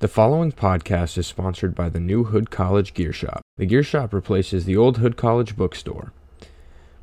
The following podcast is sponsored by the new Hood College Gear Shop. The Gear Shop replaces the old Hood College bookstore.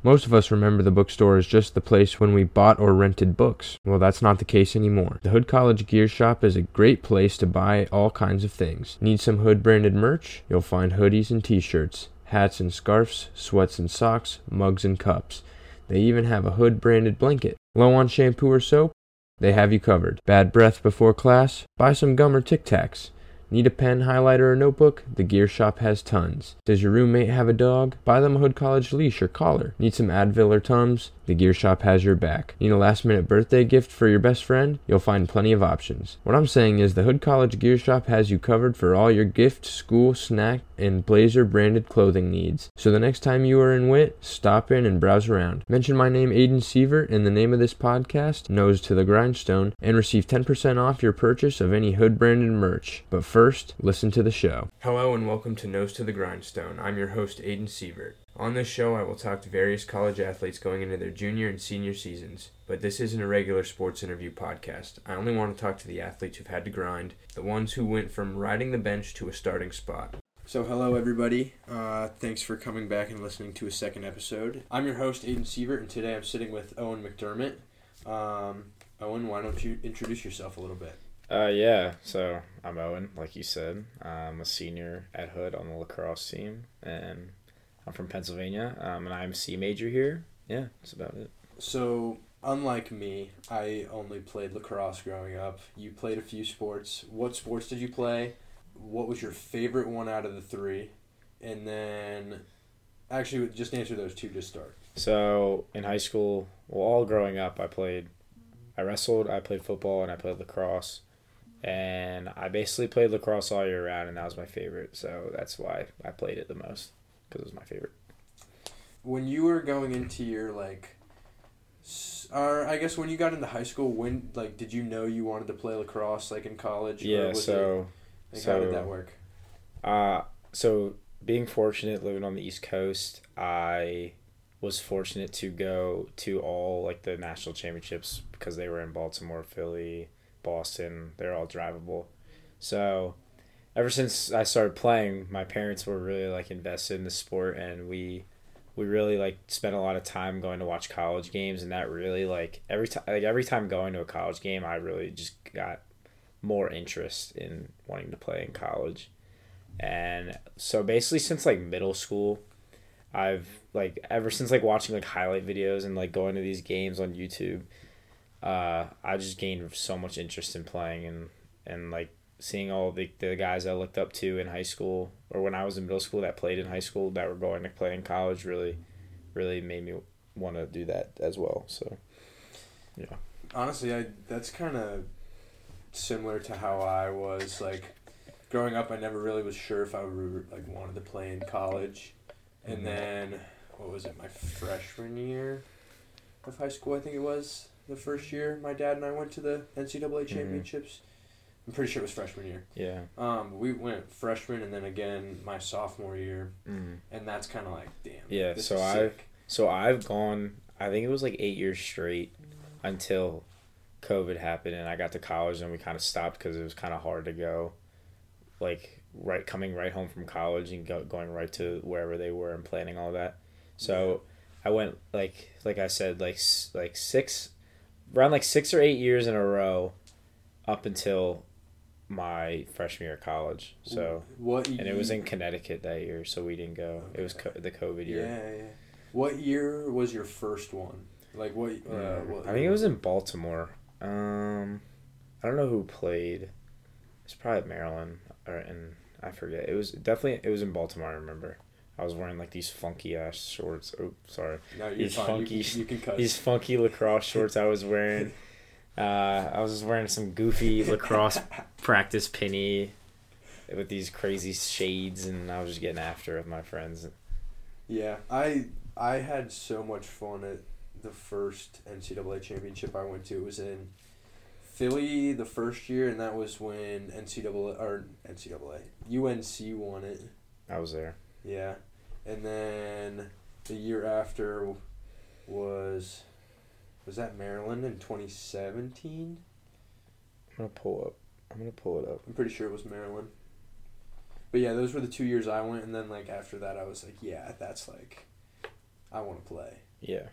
Most of us remember the bookstore as just the place when we bought or rented books. Well, that's not the case anymore. The Hood College Gear Shop is a great place to buy all kinds of things. Need some Hood branded merch? You'll find hoodies and t shirts, hats and scarves, sweats and socks, mugs and cups. They even have a Hood branded blanket. Low on shampoo or soap? They have you covered. Bad breath before class? Buy some gum or Tic Tacs. Need a pen, highlighter, or notebook? The Gear Shop has tons. Does your roommate have a dog? Buy them a Hood College leash or collar. Need some Advil or Tums? The Gear Shop has your back. Need a last minute birthday gift for your best friend? You'll find plenty of options. What I'm saying is the Hood College Gear Shop has you covered for all your gift, school, snack, and blazer branded clothing needs. So the next time you are in WIT, stop in and browse around. Mention my name, Aiden Sievert, and the name of this podcast, Nose to the Grindstone, and receive 10% off your purchase of any Hood branded merch. But first, listen to the show. Hello and welcome to Nose to the Grindstone. I'm your host, Aiden Sievert. On this show, I will talk to various college athletes going into their junior and senior seasons, but this isn't a regular sports interview podcast. I only want to talk to the athletes who've had to grind, the ones who went from riding the bench to a starting spot. So, hello everybody. Uh, thanks for coming back and listening to a second episode. I'm your host, Aiden Sievert, and today I'm sitting with Owen McDermott. Um, Owen, why don't you introduce yourself a little bit? Uh, yeah. So I'm Owen, like you said. I'm a senior at Hood on the lacrosse team, and I'm from Pennsylvania. Um, and I'm a C major here. Yeah, that's about it. So, unlike me, I only played lacrosse growing up. You played a few sports. What sports did you play? What was your favorite one out of the three? And then, actually, just answer those two to start. So in high school, well, all growing up, I played, I wrestled, I played football, and I played lacrosse. And I basically played lacrosse all year round, and that was my favorite. So that's why I played it the most because it was my favorite. When you were going into your like, or I guess when you got into high school, when like did you know you wanted to play lacrosse like in college? or Yeah. was So. it, like, how did that work? Uh, so being fortunate living on the East Coast, I was fortunate to go to all like the national championships because they were in Baltimore, Philly, Boston. They're all drivable. So ever since I started playing, my parents were really like invested in the sport and we we really like spent a lot of time going to watch college games and that really like every time like every time going to a college game I really just got more interest in wanting to play in college. And so basically since like middle school, I've like ever since like watching like highlight videos and like going to these games on YouTube, uh, I just gained so much interest in playing and and like seeing all the the guys I looked up to in high school or when I was in middle school that played in high school that were going to play in college really, really made me want to do that as well. So, yeah. Honestly, I that's kind of similar to how I was like growing up. I never really was sure if I would like wanted to play in college, and Mhm. then what was it? My freshman year of high school, I think it was the first year. My dad and I went to the NCAA championships. I'm pretty sure it was freshman year. Yeah. Um, we went freshman and then again my sophomore year, Mm. and that's kind of like damn. Yeah, so is I- sick. So I've gone. I think it was like eight years straight until COVID happened, and I got to college, and we kind of stopped because it was kind of hard to go, like right coming right home from college and go, going right to wherever they were and planning all that. So I went like like I said like like six, around like six or eight years in a row, up until my freshman year of college. So what? and it was in Connecticut that year, so we didn't go. It was co- the COVID year. Yeah, yeah. What year was your first one? Like what? Uh, Mm, what I think it was in Baltimore. Um, I don't know who played. It's probably Maryland or and I forget. It was definitely it was in Baltimore. I remember. I was wearing like these funky ass shorts. Oh, sorry, No, you're these fine. funky- You, can- you can cut. these funky lacrosse shorts I was wearing. Uh, I was just wearing some goofy lacrosse practice penny with these crazy shades, and I was just getting after it with my friends. Yeah, I I had so much fun at the first NCAA championship I went to. It was in Philly the first year, and that was when NCAA or NCAA UNC won it. I was there. Yeah, and then the year after was was that Maryland in twenty seventeen? I'm gonna pull up I'm gonna pull it up. I'm pretty sure it was Maryland. But yeah, those were the two years I went, and then like after that, I was like, yeah, that's like, I want to play. Yeah.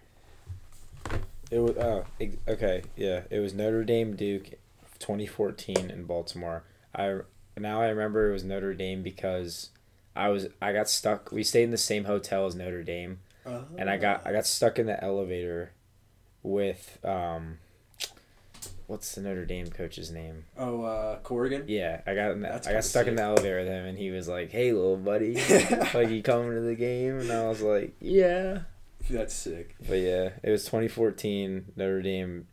It was uh ex- okay yeah it was Notre Dame Duke, 2014 in Baltimore. I now I remember it was Notre Dame because I was I got stuck. We stayed in the same hotel as Notre Dame, and I got I got stuck in the elevator with um. What's the Notre Dame coach's name? Oh, uh, Corrigan. Yeah, I got in the, That's I got stuck in the elevator with him, and he was like, "Hey, little buddy, like you coming to the game?" And I was like, "Yeah." That's sick. But yeah, it was 2014 Notre Dame,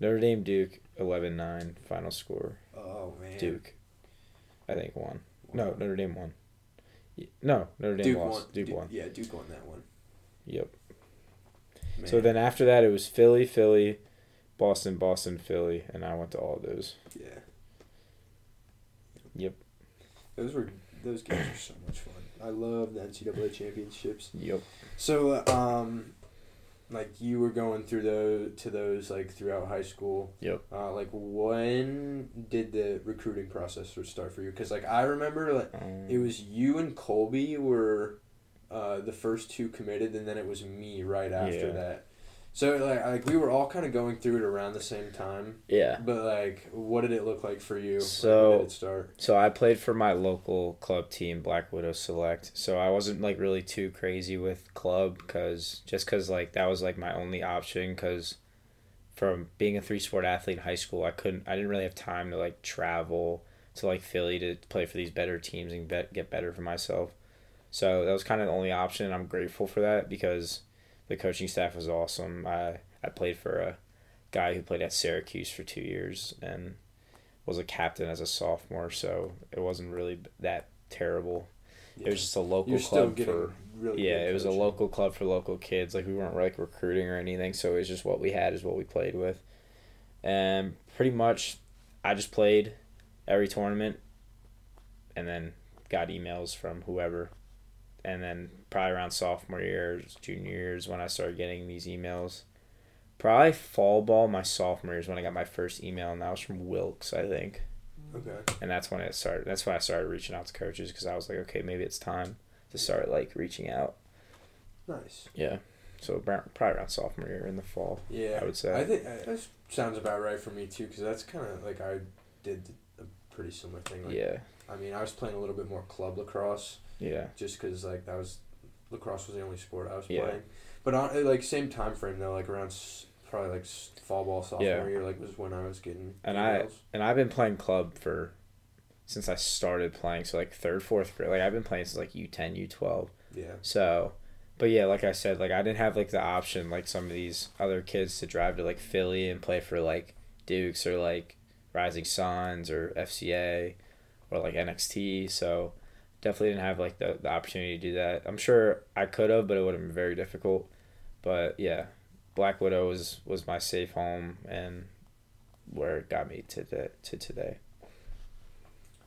Notre Dame Duke 11-9 final score. Oh man. Duke, I think won. No, Notre Dame won. No, Notre Dame Duke lost. won. Duke Du- won. Yeah, Duke won that one. Yep. Man. So then after that, it was Philly, Philly, Boston, Boston, Philly, and I went to all of those. Yeah. Yep. Those were those games were so much fun. I love the NCAA championships. Yep. So, uh, um, like you were going through those to those like throughout high school. Yep. Uh, like when did the recruiting process start for you? Because like I remember like Um, it was you and Colby were, uh, the first two committed, and then it was me right after Yeah. that. So like like we were all kind of going through it around the same time. yeah. But like, what did it look like for you? So- when did it start? So I played for my local club team, Black Widow Select. So I wasn't like really too crazy with club because just because like that was like my only option because from being a three sport athlete in high school, I couldn't, I didn't really have time to like travel to like Philly to play for these better teams and bet, get better for myself. So that was kind of the only option. and I'm grateful for that because the coaching staff was awesome. I I played for a guy who played at Syracuse for two years and was a captain as a sophomore, so it wasn't really that terrible. It was just a local You're club for really yeah, it was a local club for local kids. Like we weren't like recruiting or anything, so it was just what we had is what we played with. And pretty much I just played every tournament and then got emails from whoever. And then probably around sophomore years, junior years when I started getting these emails. Probably fall ball my sophomore years when I got my first email and that was from Wilkes, I think Okay. and that's when it started. That's when I started reaching out to coaches because I was like, okay, maybe it's time to start like reaching out. Nice. Yeah, so probably around sophomore year in the fall. Yeah, I would say. I think that sounds about right for me too, because that's kind of like I did a pretty similar thing. Like, yeah, I mean, I was playing a little bit more club lacrosse, yeah, just because like that was lacrosse was the only sport I was Yeah. playing. But on eh, like same time frame though, like around s- probably like s- fall ball sophomore Yeah. year, like was when I was getting. And I- and I've been playing club for since I started playing. So like third, fourth grade. Like I've been playing since like U ten, U twelve. yeah. So, but yeah, like I said, like I didn't have like the option like some of these other kids to drive to like Philly and play for like Dukes or like Rising Suns or FCA or like NXT. So definitely didn't have like the, the opportunity to do that. I'm sure I could have, but it would have been very difficult. But yeah, Black Widow was was my safe home and where it got me to the, to today.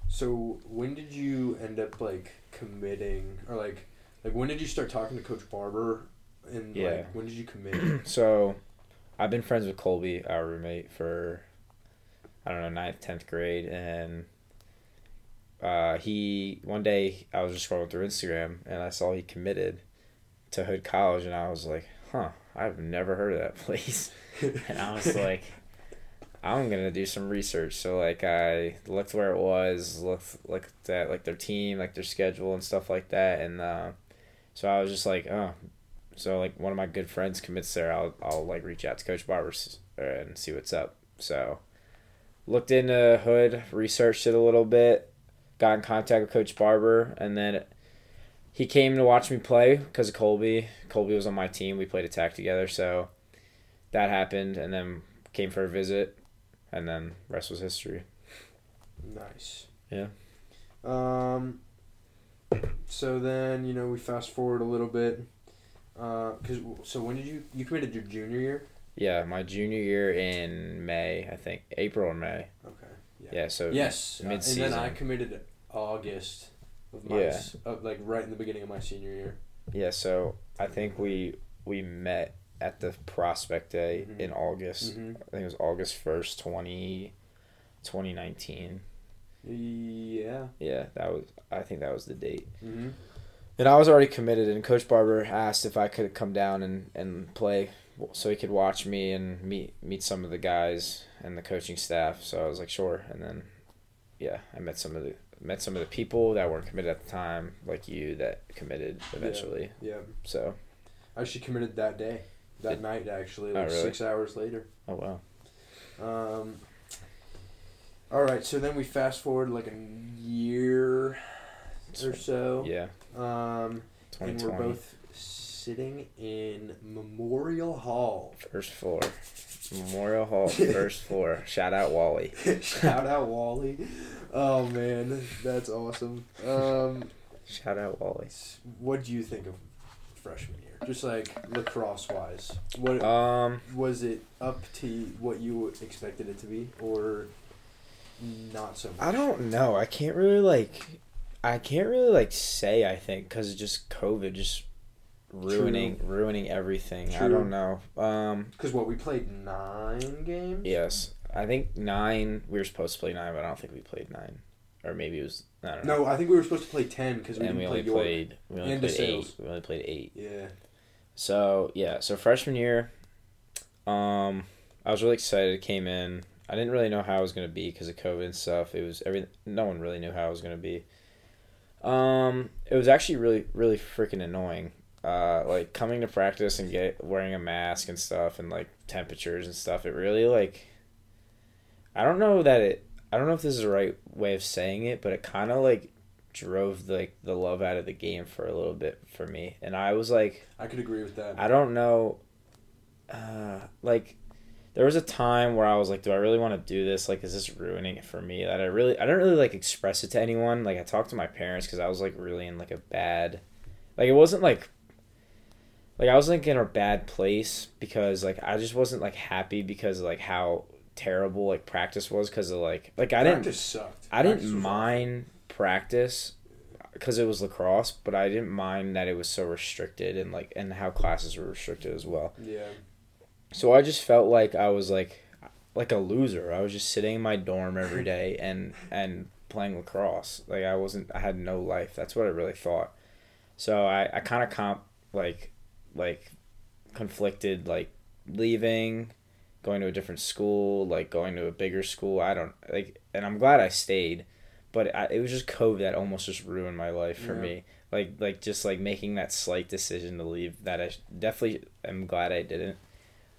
So when did you end up like committing or like like when did you start talking to Coach Barber and Yeah. like when did you commit? so I've been friends with Colby, our roommate, for I don't know ninth, tenth grade, and uh, he one day I was just scrolling through Instagram and I saw he committed to Hood College, and I was like, huh, I've never heard of that place, and I was like. I'm gonna do some research. So like I looked where it was, looked looked at like their team, like their schedule and stuff like that, and uh, so I was just like, oh, so like one of my good friends commits there. I'll I'll like reach out to Coach Barber s- and see what's up. So looked into Hood, researched it a little bit, got in contact with Coach Barber, and then he came to watch me play because of Colby. Colby was on my team. We played attack together, so that happened, and then came for a visit, and then rest was history. Nice. Yeah. Um. So then you know we fast forward a little bit, uh, cause so when did you you committed your junior year? Yeah, my junior year in May, I think April or May. Okay. Yeah, so Yes. uh, and then I committed August of my Yeah. of, like right in the beginning of my senior year. Yeah, so I think we we met at the prospect day Mhm. in August. Mm-hmm. I think it was August first, twenty 2019. Yeah. Yeah, that was. I think that was the date. Mm-hmm. And I was already committed, and Coach Barber asked if I could come down and, and play so he could watch me and meet meet some of the guys and the coaching staff. So I was like, sure. And then, yeah, I met some of the met some of the people that weren't committed at the time, like you, that committed eventually. Yeah. So, I actually committed that day, that Did- night actually, Oh, like really? six hours later. oh wow. Um. All right, so then we fast forward like a year or so. Yeah, Um, and 2020. we're both sitting in Memorial Hall. First floor. Memorial Hall, first floor. Shout out Wally. Shout out Wally. Oh man, that's awesome. Um, Shout out Wally. what do you think of freshman year? Just like lacrosse wise, what Um, was it up to what you expected it to be, or not so much? I don't know. I can't really like. I can't really like say. I think because just COVID just ruining ruining everything. I don't know. Um. Because what we played nine games. Yes, I think nine. We were supposed to play nine, but I don't think we played nine, or maybe it was. I don't know. No, I think we were supposed to play ten because we and we didn't only play played. We only and played eight. We only played eight. Yeah. So yeah, so freshman year, um, I was really excited. It came in. I didn't really know how I was gonna be because of COVID and stuff. It was every no one really knew how I was gonna be. Um, it was actually really really freaking annoying. Uh, like coming to practice and get wearing a mask and stuff and like temperatures and stuff. It really like. I don't know that it. I don't know if this is the right way of saying it, but it kind of like drove like the love out of the game for a little bit for me, and I was like. I could agree with that. I don't know. Uh, like, there was a time where I was like, "Do I really want to do this? Like, is this ruining it for me?" That I really, I didn't really like express it to anyone. Like, I talked to my parents because I was like really in like a bad, like it wasn't like, like I was like in a bad place because like I just wasn't like happy because of, like how terrible like practice was because of like like I didn't sucked. I didn't Practice was mind practice because it was lacrosse, but I didn't mind that it was so restricted and like and how classes were restricted as well. Yeah. So I just felt like I was like like a loser. I was just sitting in my dorm every day and and playing lacrosse. Like I wasn't I had no life. That's what I really thought. So I I kind of comp like like conflicted like leaving going to a different school, like going to a bigger school. I don't like, and I'm glad I stayed, but I, it was just COVID that almost just ruined my life for Yeah. me. Like, like just like making that slight decision to leave. That I definitely am glad I didn't.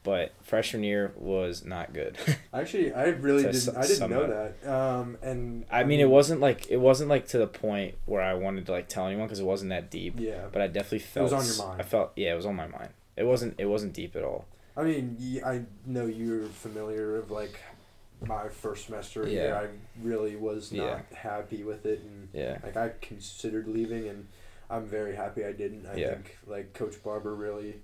But freshman year was not good. Actually, I really didn't. I didn't know that. Um, and I mean, it wasn't like it wasn't like to the point where I wanted to like tell anyone because it wasn't that deep. Yeah. But I definitely felt. It was on your mind. I felt yeah, it was on my mind. It wasn't it wasn't deep at all. I mean, I know you're familiar of like my first semester Yeah. here. I really was not Yeah. happy with it, and Yeah. like I considered leaving, and I'm very happy I didn't. I Yeah. think like Coach Barber really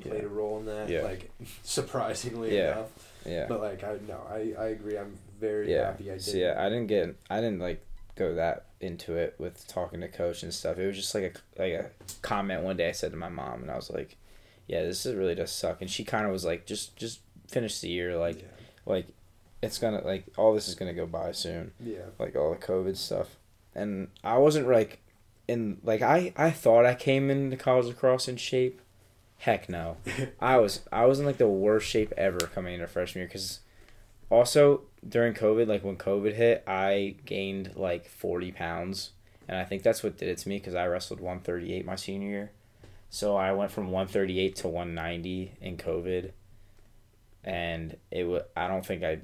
played Yeah. a role in that. Yeah. Like surprisingly Yeah. enough. Yeah. But like I no, I, I agree. I'm very yeah. happy I did. So yeah, I didn't get I didn't like go that into it with talking to coach and stuff. It was just like a like a comment one day I said to my mom and I was like, "Yeah, this is really does suck." And she kind of was like, "Just just finish the year like like it's to like all this is to go by soon." yeah. Like all the COVID stuff. And I wasn't like in like I I thought I came into college lacrosse in shape. Heck no. I was I was in like the worst shape ever coming into freshman year because also during COVID, like when COVID hit, I gained like forty pounds, and I think that's what did it to me because I wrestled one thirty eight my senior year, so I went from one thirty eight to one ninety in COVID, and it was I don't think I,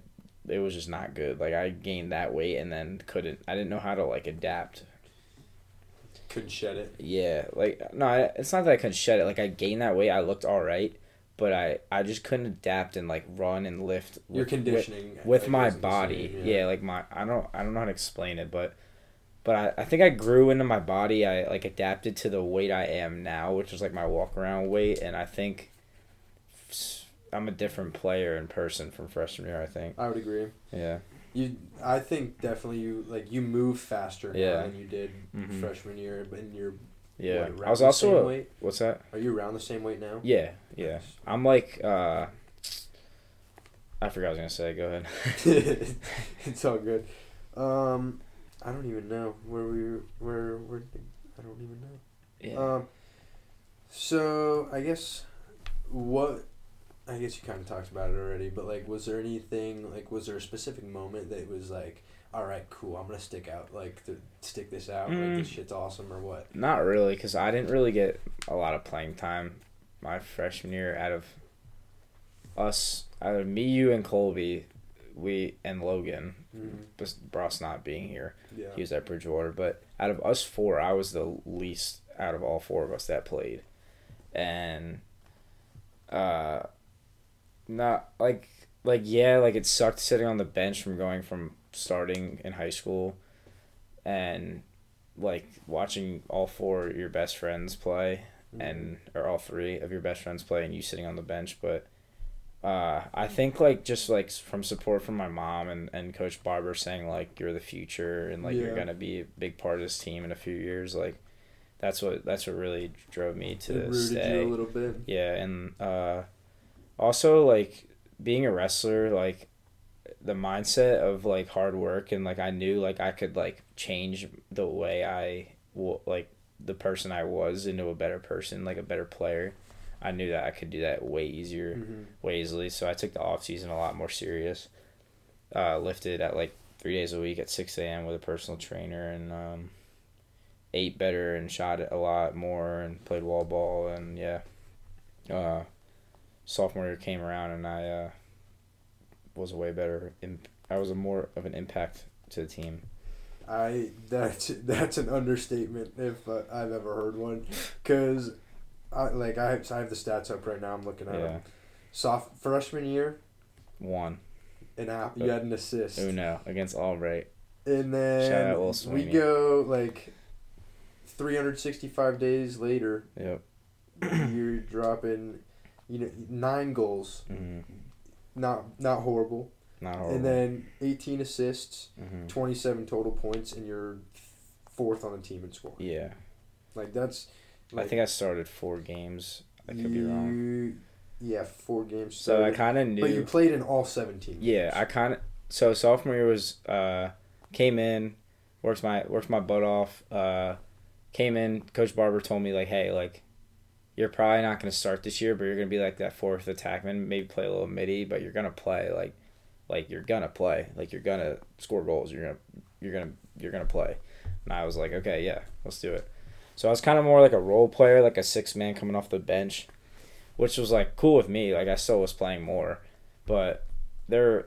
it was just not good. Like I gained that weight and then couldn't I didn't know how to like adapt Couldn't shed it. yeah, like no, I, it's not that I couldn't shed it. Like I gained that weight, I looked all right, but I I just couldn't adapt and like run and lift. Your with- conditioning with, with my body. same, yeah. like my I don't I don't know how to explain it, but but I, I think I grew into my body. I like adapted to the weight I am now, which is like my walk around weight, and I think I'm a different player in person from freshman year. I think. I would agree. Yeah. You, I think definitely you like you move faster now Yeah. than you did Mhm. freshman year, but in your Yeah. what, around I was the also same a, weight. what's that? Are you around the same weight now? Yeah, yeah. I'm like uh I forgot I was gonna say. Go ahead. it's all good. Um, I don't even know where we where where I don't even know. Yeah. Um, so I guess what I guess you kind of talked about it already, but like, was there anything like was there a specific moment that was like, all right, cool, I'm gonna stick out like to stick this out, like this Mm. shit's awesome or what? Not really, because I didn't really get a lot of playing time my freshman year. Out of us, out of me, you, and Colby, we and Logan, Mm, just Bross not being here, yeah. he was at Bridgewater. But out of us four, I was the least out of all four of us that played, and uh, not like like yeah, like it sucked sitting on the bench from going from starting in high school, and like watching all four of your best friends play Mhm. and or all three of your best friends play and you sitting on the bench but uh, I think like just like from support from my mom and, and coach Barber saying like you're the future and like Yeah. you're gonna be a big part of this team in a few years like that's what that's what really drove me it to rooted stay you a little bit. yeah, and uh, also like being a wrestler, like the mindset of like hard work and like I knew like I could like change the way I like the person I was into a better person, like a better player. I knew that I could do that way easier, Mm-hmm. way easily. So I took the off season a lot more serious. Uh, lifted at like three days a week at six a.m. with a personal trainer and um, ate better and shot it a lot more and played wall ball and yeah. Uh, sophomore year came around and I uh, was a way better. Imp- I was a more of an impact to the team. I that's that's an understatement if uh, I've ever heard one, because I like I have, I have the stats up right now. I'm looking at Yeah, them. Soft freshman year, one. an app you had an assist, Oh no, against Albright. and then we go like 365 days later. Yep. you're dropping, you know, nine goals. hmm Not not horrible. Not horrible. And then 18 assists, hmm 27 total points, and you're fourth on the team in scoring. Yeah, Like that's. I think I started four games. I could be wrong. Yeah, four games. So I kind of knew. but you played in all 17. Yeah, games. I kind of. So sophomore year was uh, came in, worked my worked my butt off. Uh, came in. Coach Barber told me like, hey, like, you're probably not gonna start this year, but you're gonna be like that fourth attackman. Maybe play a little midi, but you're gonna play like, like you're gonna play. Like you're gonna score goals. You're gonna you're gonna you're gonna play. And I was like, okay, yeah, let's do it. So I was kind of more like a role player, like a six man coming off the bench, which was like cool with me. Like I still was playing more, but there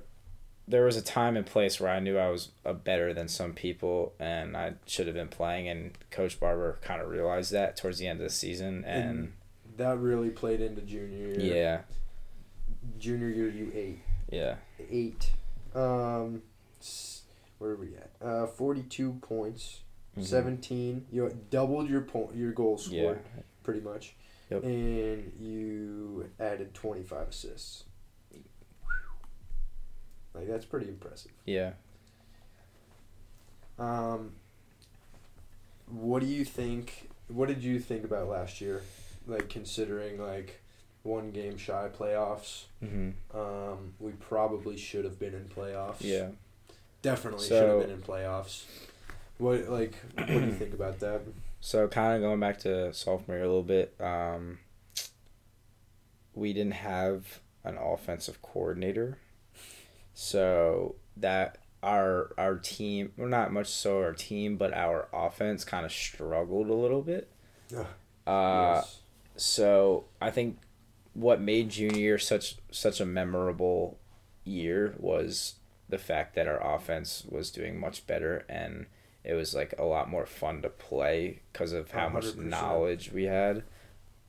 there was a time and place where I knew I was a better than some people and I should have been playing and Coach Barber kind of realized that towards the end of the season and That really played into junior year. yeah, Junior year, you eight. yeah. Eight. Um, s- where are we at? Uh, 42 points. Mhm. 17. You doubled your point, your goal Yeah. scored, pretty much. Yep. And you added 25 assists. Like, that's pretty impressive. Yeah. Um, what do you think? What did you think about last year? Like considering like one game shy playoffs. Mhm. Um, we probably should have been in playoffs. Yeah. definitely should have been in playoffs. What like what do you think about that? So kind of going back to sophomore year a little bit, um, we didn't have an offensive coordinator, so that our our team, well, not much so our team, but our offense kind of struggled a little bit. Ugh, Uh, yes. so I think what made junior such such a memorable year was the fact that our offense was doing much better and it was like a lot more fun to play because of how much 100%. knowledge we had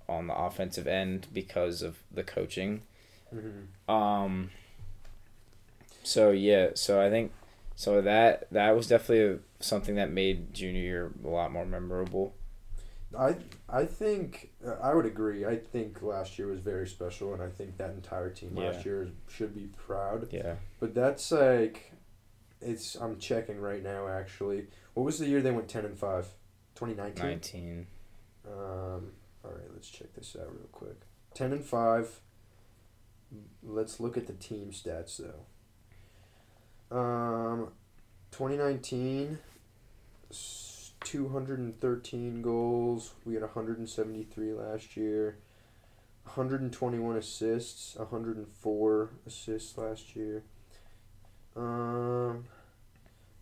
on the offensive end because of the coaching. Mhm. Um. So yeah, so I think so that that was definitely something that made junior year a lot more memorable. I I think I would agree. I think last year was very special, and I think that entire team last year should be proud. Yeah. But that's like, it's I'm checking right now actually. What was the year they went ten and five? 2019. Nineteen. Um. All right, let's check this out real quick. Ten and five. let's look at the team stats though. Um, 2019, s- 213 goals. We had 173 last year. 121 assists, 104 assists last year. Um,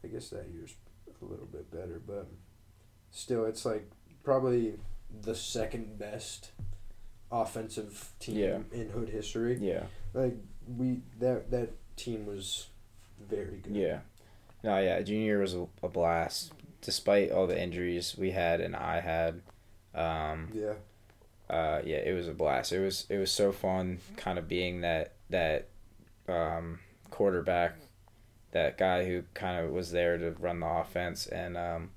I guess that year's a little bit better, but still, it's like probably the second best offensive team Yeah. in Hood history. Yeah. Like we that that team was very good. Yeah. No, yeah. Junior was a, a blast, despite all the injuries we had and I had. Um, Yeah. uh, yeah, it was a blast. It was it was so fun, kind of being that that um, quarterback, that guy who kind of was there to run the offense and um,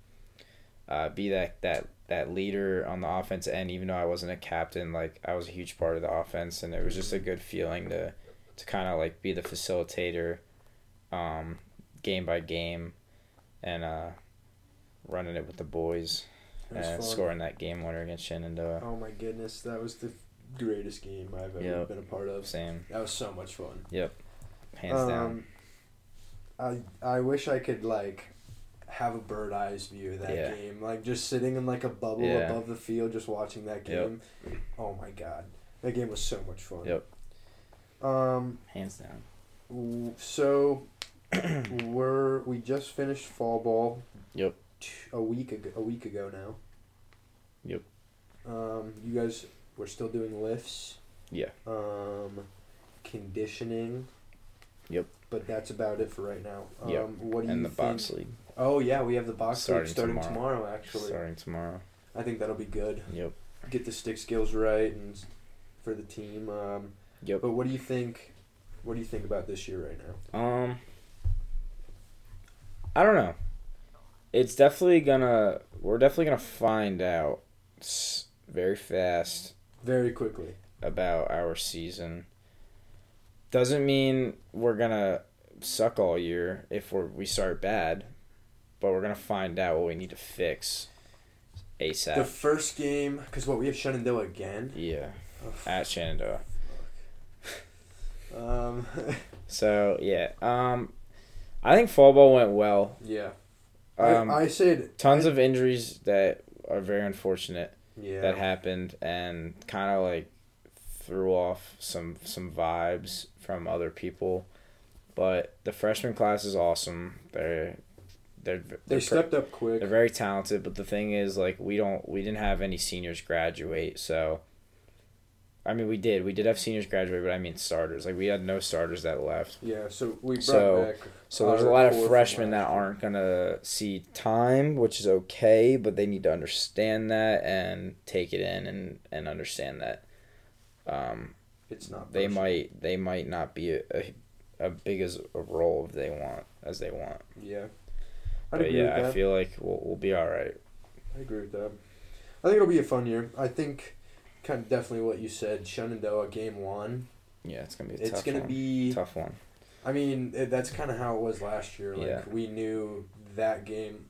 uh, be that that that leader on the offense end. Even though I wasn't a captain, like I was a huge part of the offense, and it was just a good feeling to to kind of like be the facilitator, um, game by game, and uh, running it with the boys and fun. scoring that game winner against Shenandoah. Oh my goodness, that was the greatest game I've ever Yep. been a part of. Same, That was so much fun. Yep. Hands down. Um, I I wish I could like have a bird eyes view of that Yeah. game, like just sitting in like a bubble Yeah. above the field, just watching that Yep. game. Oh my god, that game was so much fun. Yep. Um. Hands down. So we're we just finished fall ball. Yep. t- A week ago. A week ago now. Yep. Um. You guys were still doing lifts. Yeah. Um. Conditioning. Yep. But that's about it for right now. Um, Yep. What do And you the think? box league Oh yeah, we have the box Starting league starting tomorrow. tomorrow. Actually, starting tomorrow. I think that'll be good. Yep. Get the stick skills right and for the team. Um, Yep. but what do you think? What do you think about this year right now? Um, I don't know. It's definitely gonna. We're definitely gonna find out very fast Very quickly. about our season. Doesn't mean we're gonna suck all year if we're, we start bad, but we're gonna find out what we need to fix ASAP. The first game, because what we have Shenandoah again. yeah, Oh, at Shenandoah. Um, So yeah, um, I think fall ball went well. yeah. Um, I, I said tons I- of injuries that are very unfortunate yeah. that happened and kind of like threw off some some vibes from other people but the freshman class is awesome they're they're they they're, stepped up quick. they're very talented but the thing is like we don't we didn't have any seniors graduate so I mean we did we did have seniors graduate but I mean starters like we had no starters that left Yeah, so we brought So- back. so there's a lot of freshmen that aren't gonna see time, which is okay, but they need to understand that and take it in and, and understand that. Um, It's not. they personal. might they might not be a, a, a big as a role if they want as they want. Yeah. I'd But yeah, I feel like we'll we'll be all right. I agree with that. I think it'll be a fun year. I think, kind of definitely what you said. Shenandoah game one. Yeah, it's gonna be a It's tough gonna one. be. tough one. I mean, it, that's kind of how it was last year. Like Yeah. we knew that game.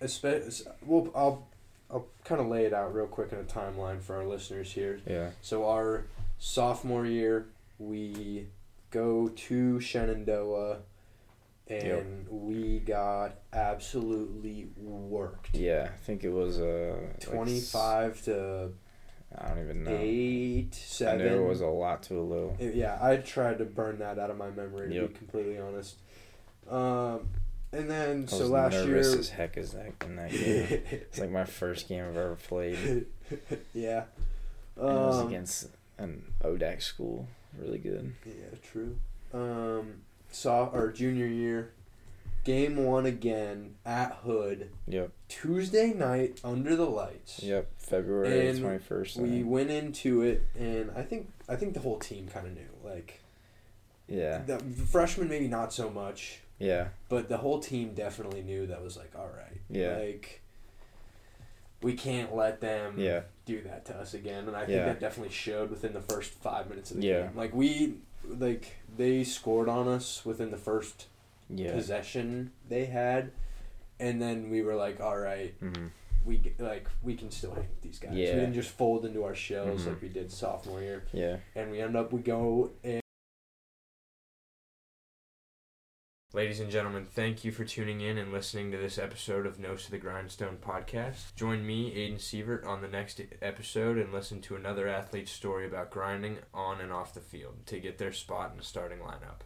Especially, well, I'll I'll kind of lay it out real quick in a timeline for our listeners here. Yeah, So our sophomore year, we go to Shenandoah, and Yep. we got absolutely worked. yeah. I think it was uh like Twenty five to I don't even know. eight, I seven. knew it was a lot too low. It- yeah, I tried to burn that out of my memory to Yep. be completely honest. Um, and then I so was last nervous year, as heck as that in that game. it's like my first game I've ever played. yeah, And it was um, against an ODAC school. Really good. yeah, true. Um, saw our junior year, game one again at Hood Yep. Tuesday night under the lights. Yep. February twenty first. We went into it, and I think I think the whole team kind of knew. Like Yeah. the freshmen, maybe not so much. Yeah. But the whole team definitely knew that was like, all right, Yeah. like we can't let them Yeah. do that to us again. And I think Yeah. that definitely showed within the first five minutes of the Yeah. game. Like we, like they scored on us within the first yeah. possession they had, and then we were like, all right, mm-hmm. we like we can still hang with these guys. Yeah. We didn't just fold into our shells mm-hmm. like we did sophomore year. Yeah, and we end up we go and. Ladies and gentlemen, thank you for tuning in and listening to this episode of Nose to the Grindstone podcast. Join me, Aiden Sievert, on the next episode and listen to another athlete's story about grinding on and off the field to get their spot in the starting lineup.